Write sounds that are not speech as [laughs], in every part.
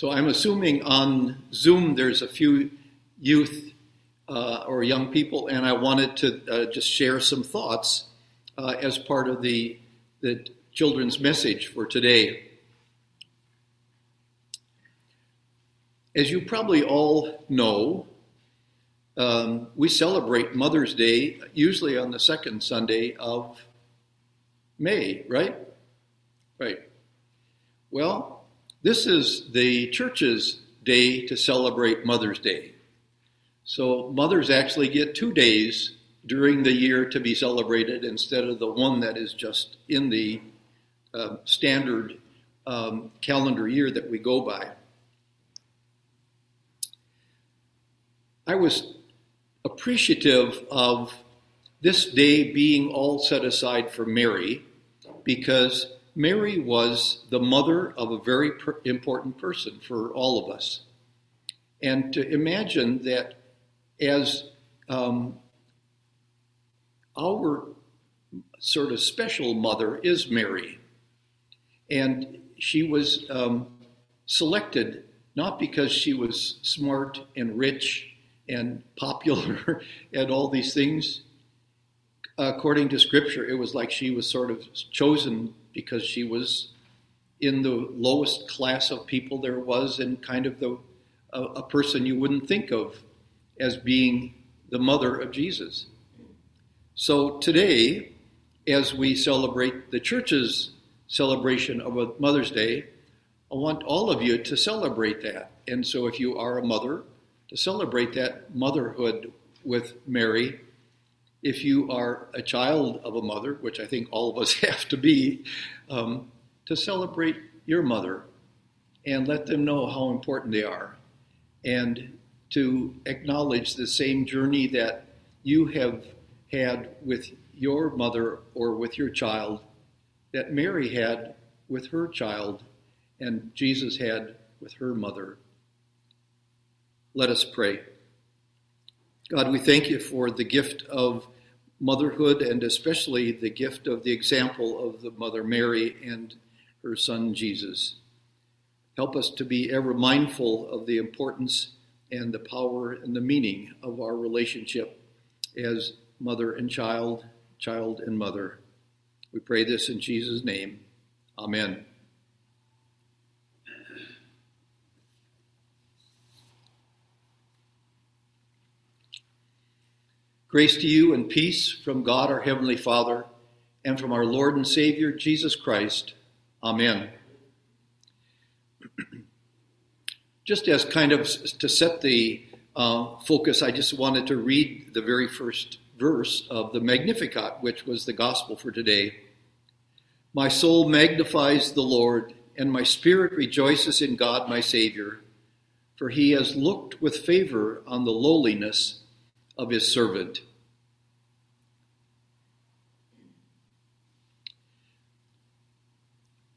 So I'm assuming on Zoom there's a few youth uh, or young people, and I wanted to uh, just share some thoughts uh, as part of the, the children's message for today. As you probably all know, um, we celebrate Mother's Day usually on the second Sunday of May, right? Right. Well, this is the church's day to celebrate Mother's Day. So mothers actually get two days during the year to be celebrated instead of the one that is just in the uh, standard um, calendar year that we go by. I was appreciative of this day being all set aside for Mary because Mary was the mother of a very per- important person for all of us. And to imagine that as um, our sort of special mother is Mary, and she was um, selected not because she was smart and rich and popular [laughs] and all these things. According to scripture, it was like she was sort of chosen because she was in the lowest class of people there was and kind of the a, a person you wouldn't think of as being the mother of Jesus. So today, as we celebrate the church's celebration of Mother's Day, I want all of you to celebrate that. And so if you are a mother, to celebrate that motherhood with Mary. If you are a child of a mother, which I think all of us [laughs] have to be, um, to celebrate your mother and let them know how important they are and to acknowledge the same journey that you have had with your mother or with your child that Mary had with her child and Jesus had with her mother. Let us pray. God, we thank you for the gift of motherhood and especially the gift of the example of the Mother Mary and her son Jesus. Help us to be ever mindful of the importance and the power and the meaning of our relationship as mother and child, child and mother. We pray this in Jesus' name. Amen. Grace to you and peace from God our Heavenly Father and from our Lord and Savior Jesus Christ. Amen. [clears throat] just as kind of to set the uh, focus, I just wanted to read the very first verse of the Magnificat, which was the gospel for today. My soul magnifies the Lord, and my spirit rejoices in God my Savior, for he has looked with favor on the lowliness of his servant.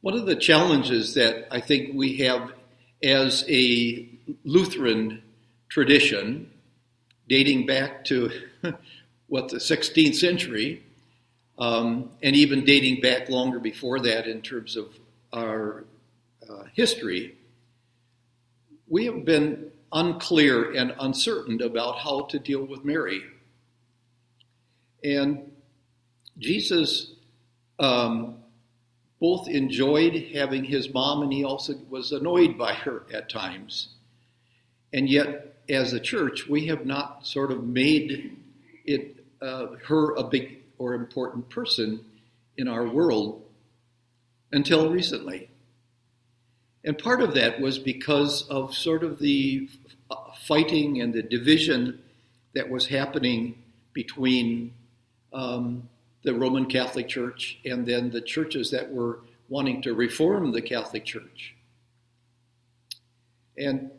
One of the challenges that I think we have as a Lutheran tradition, dating back to [laughs] what the 16th century, um, and even dating back longer before that in terms of our uh, history, we have been unclear and uncertain about how to deal with Mary. And Jesus um, both enjoyed having his mom and he also was annoyed by her at times. And yet, as a church, we have not sort of made it uh, her a big or important person in our world until recently. And part of that was because of sort of the fighting and the division that was happening between um, the Roman Catholic Church and then the churches that were wanting to reform the Catholic Church. And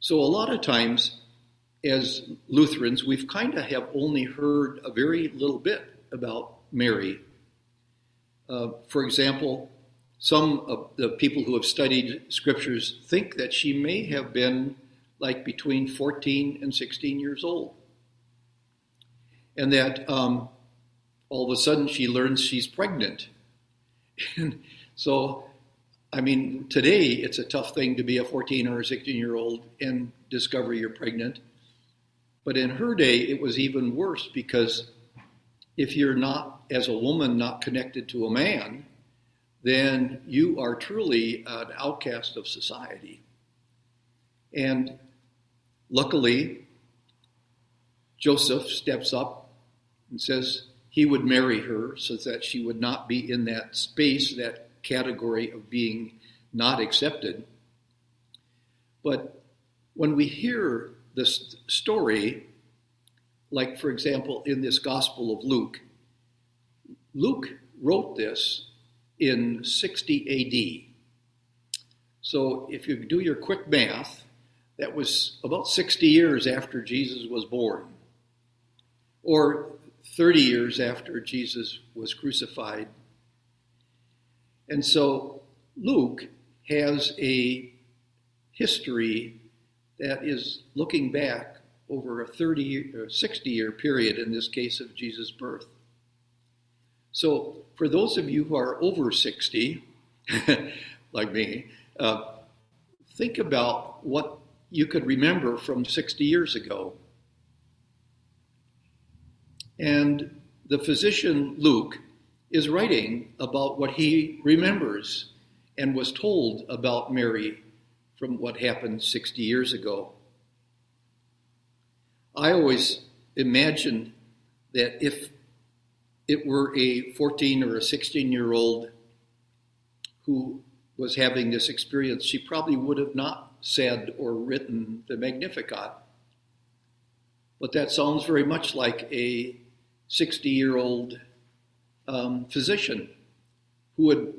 so a lot of times, as Lutherans, we've kind of have only heard a very little bit about Mary. Uh, for example, some of the people who have studied scriptures think that she may have been like between 14 and 16 years old. And that um, all of a sudden she learns she's pregnant. And so I mean, today it's a tough thing to be a 14 or a 16 year old and discover you're pregnant. But in her day, it was even worse because if you're not, as a woman, not connected to a man, then you are truly an outcast of society. And luckily, Joseph steps up and says he would marry her so that she would not be in that space, that category of being not accepted. But when we hear this story, like for example in this Gospel of Luke, Luke wrote this in 60 AD. So if you do your quick math, that was about 60 years after Jesus was born, or 30 years after Jesus was crucified. And so Luke has a history that is looking back over a 30 or 60 year period in this case of Jesus' birth. So, for those of you who are over 60, [laughs] like me, uh, think about what you could remember from 60 years ago. And the physician Luke is writing about what he remembers and was told about Mary from what happened 60 years ago. I always imagined that if it were a 14 or a 16 year old who was having this experience, she probably would have not said or written the Magnificat. But that sounds very much like a 60 year old um, physician who had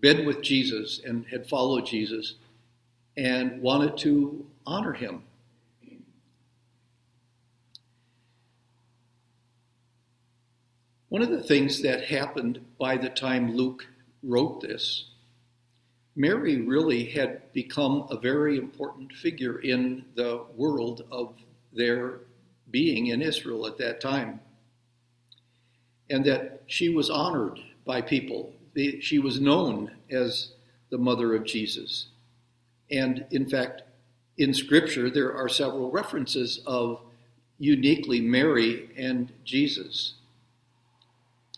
been with Jesus and had followed Jesus and wanted to honor him. One of the things that happened by the time Luke wrote this, Mary really had become a very important figure in the world of their being in Israel at that time. And that she was honored by people. She was known as the mother of Jesus. And in fact, in Scripture, there are several references of uniquely Mary and Jesus.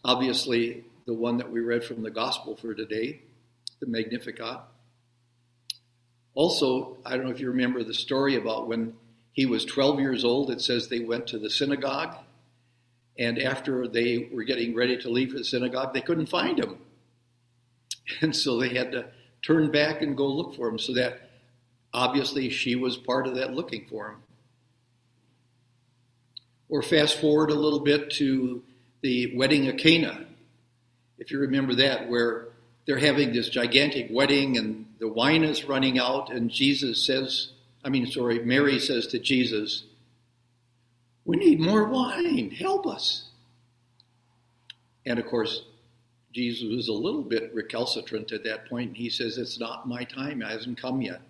Obviously, the one that we read from the Gospel for today, the Magnificat. Also, I don't know if you remember the story about when he was 12 years old, it says they went to the synagogue, and after they were getting ready to leave the synagogue, they couldn't find him. [laughs] And so they had to turn back and go look for him, so that obviously she was part of that looking for him. Or fast forward a little bit to the wedding of Cana. If you remember that, where they're having this gigantic wedding and the wine is running out, and Jesus says, I mean, sorry, Mary says to Jesus, We need more wine, help us. And of course, Jesus was a little bit recalcitrant at that point, and he says, It's not my time, it hasn't come yet.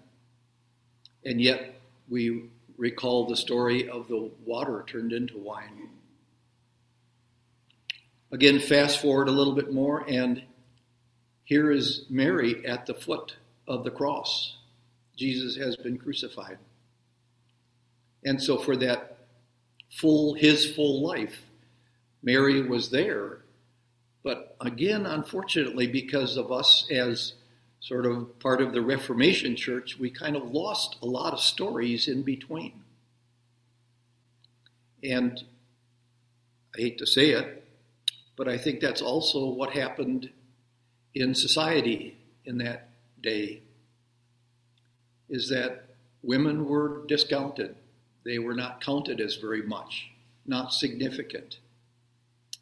And yet, we recall the story of the water turned into wine. Again, fast forward a little bit more, and here is Mary at the foot of the cross. Jesus has been crucified. And so, for that full, his full life, Mary was there. But again, unfortunately, because of us as sort of part of the Reformation Church, we kind of lost a lot of stories in between. And I hate to say it, but I think that's also what happened in society in that day is that women were discounted. They were not counted as very much, not significant,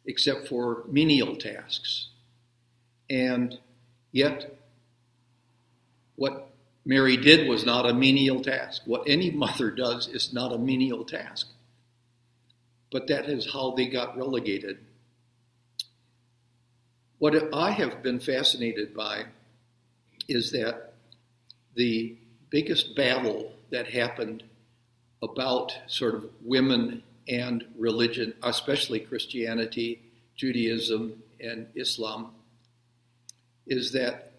except for menial tasks. And yet, what Mary did was not a menial task. What any mother does is not a menial task. But that is how they got relegated what I have been fascinated by is that the biggest battle that happened about sort of women and religion, especially Christianity, Judaism, and Islam, is that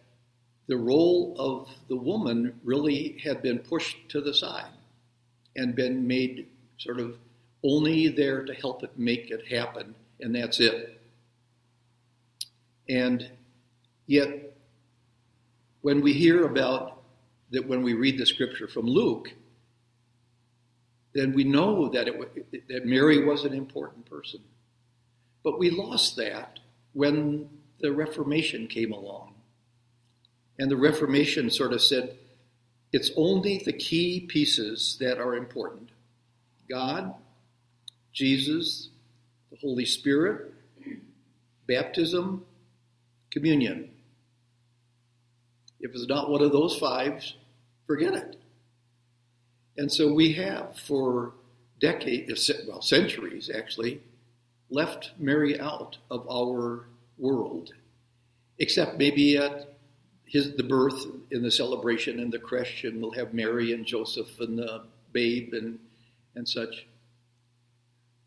the role of the woman really had been pushed to the side and been made sort of only there to help it make it happen, and that's it. And yet, when we hear about that, when we read the scripture from Luke, then we know that, it, that Mary was an important person. But we lost that when the Reformation came along. And the Reformation sort of said it's only the key pieces that are important God, Jesus, the Holy Spirit, baptism, communion. If it's not one of those five, forget it. And so we have, for decades, well, centuries actually, left Mary out of our world, except maybe at his, the birth in the celebration and the creche, and we'll have Mary and Joseph and the babe and, and such.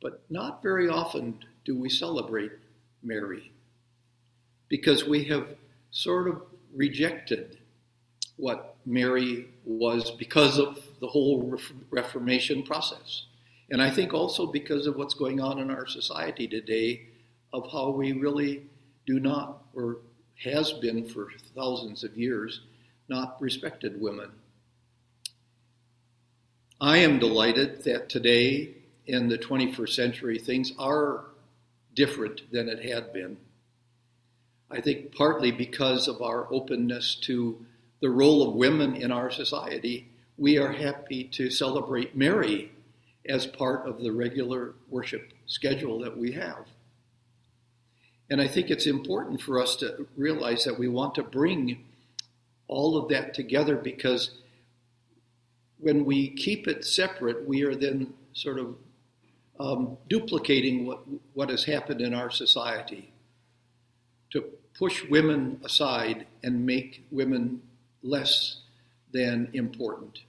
But not very often do we celebrate Mary because we have sort of rejected what Mary was because of the whole Reformation process. And I think also because of what's going on in our society today, of how we really do not, or has been for thousands of years, not respected women. I am delighted that today, in the 21st century, things are different than it had been. I think partly because of our openness to the role of women in our society, we are happy to celebrate Mary as part of the regular worship schedule that we have. And I think it's important for us to realize that we want to bring all of that together because when we keep it separate, we are then sort of um, duplicating what, what has happened in our society push women aside and make women less than important.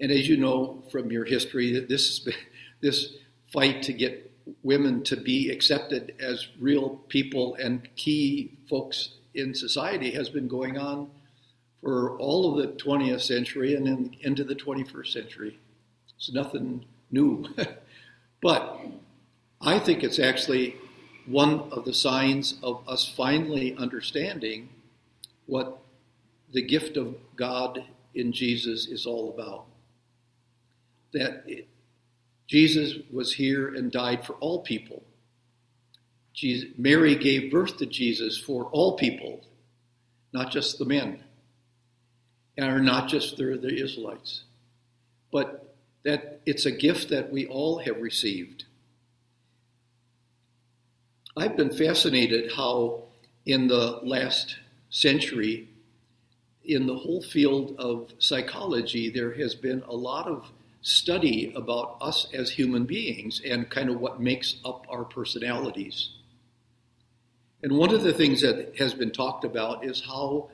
And as you know from your history, this has been, [laughs] this fight to get women to be accepted as real people and key folks in society has been going on for all of the 20th century and into the 21st century. It's nothing new. [laughs] but I think it's actually one of the signs of us finally understanding what the gift of God in Jesus is all about. That it, Jesus was here and died for all people. Jesus, Mary gave birth to Jesus for all people, not just the men, and not just the, the Israelites, but that it's a gift that we all have received. I've been fascinated how, in the last century, in the whole field of psychology, there has been a lot of study about us as human beings and kind of what makes up our personalities. And one of the things that has been talked about is how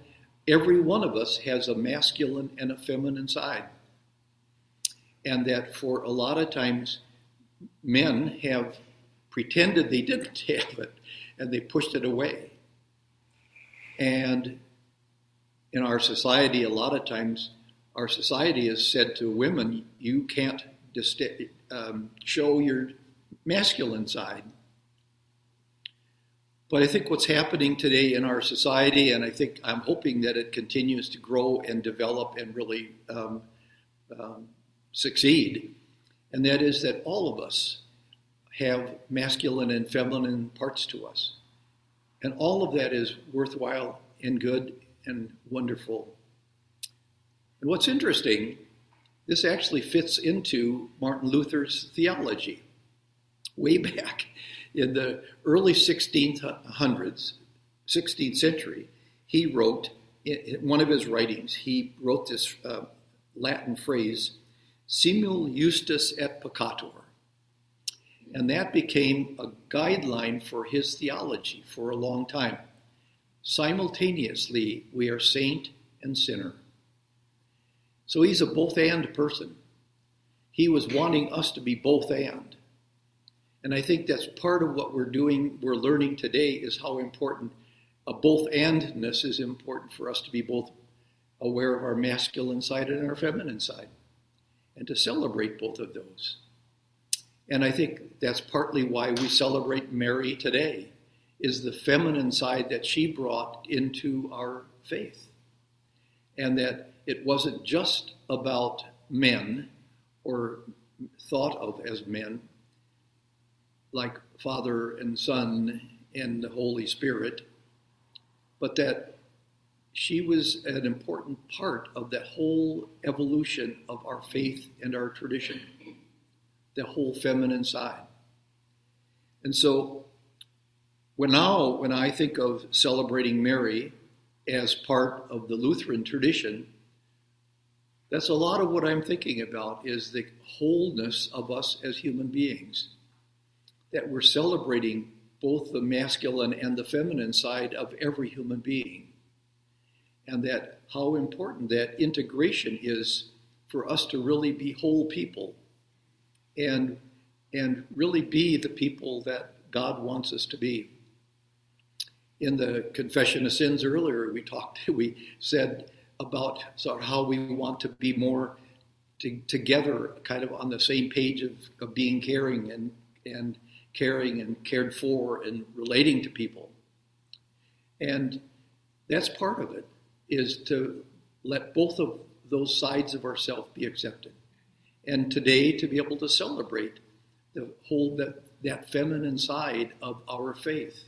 every one of us has a masculine and a feminine side. And that for a lot of times, men have pretended they didn't [laughs] have it and they pushed it away. And in our society, a lot of times, our society has said to women, you can't dist- um, show your masculine side. But I think what's happening today in our society, and I think I'm hoping that it continues to grow and develop and really um, um, succeed, and that is that all of us have masculine and feminine parts to us. And all of that is worthwhile and good and wonderful. And what's interesting, this actually fits into Martin Luther's theology. Way back in the early 1600s, 16th century, he wrote, in one of his writings, he wrote this uh, Latin phrase, simul justus et peccator. And that became a guideline for his theology for a long time. Simultaneously, we are saint and sinner. So he's a both and person. He was wanting us to be both and. And I think that's part of what we're doing, we're learning today is how important a both andness is important for us to be both aware of our masculine side and our feminine side, and to celebrate both of those. And I think that's partly why we celebrate Mary today, is the feminine side that she brought into our faith. And that it wasn't just about men or thought of as men, like Father and Son and the Holy Spirit, but that she was an important part of that whole evolution of our faith and our tradition, the whole feminine side. And so, when now, when I think of celebrating Mary as part of the Lutheran tradition, that's a lot of what I'm thinking about is the wholeness of us as human beings. That we're celebrating both the masculine and the feminine side of every human being. And that how important that integration is for us to really be whole people and, and really be the people that God wants us to be. In the confession of sins earlier, we talked, [laughs] we said about sort of how we want to be more to, together, kind of on the same page of, of being caring and, and caring and cared for and relating to people. And that's part of it, is to let both of those sides of ourselves be accepted. And today to be able to celebrate the whole that, that feminine side of our faith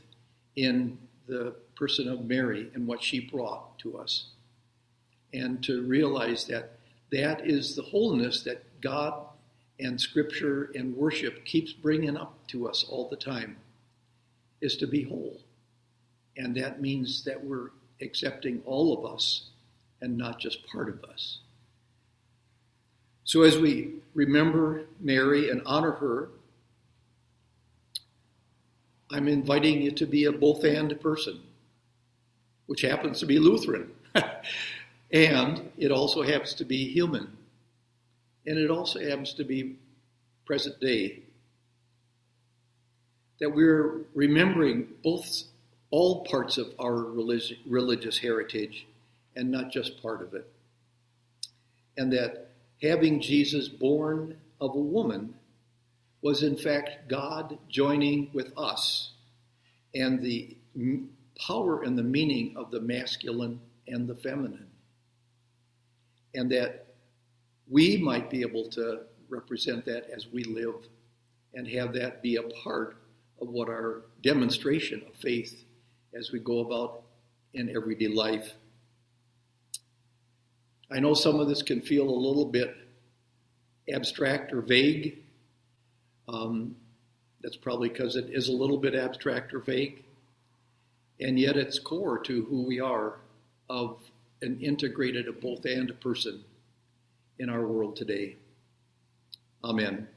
in the person of Mary and what she brought to us. And to realize that that is the wholeness that God and scripture and worship keeps bringing up to us all the time is to be whole. And that means that we're accepting all of us and not just part of us. So as we remember Mary and honor her, I'm inviting you to be a both and person, which happens to be Lutheran. [laughs] and it also happens to be human and it also happens to be present day. That we're remembering both all parts of our religious, religious heritage and not just part of it. And that having Jesus born of a woman was in fact God joining with us and the power and the meaning of the masculine and the feminine. And that we might be able to represent that as we live and have that be a part of what our demonstration of faith as we go about in everyday life. I know some of this can feel a little bit abstract or vague. Um, that's probably because it is a little bit abstract or vague. And yet it's core to who we are of an integrated, a both and person in our world today. Amen.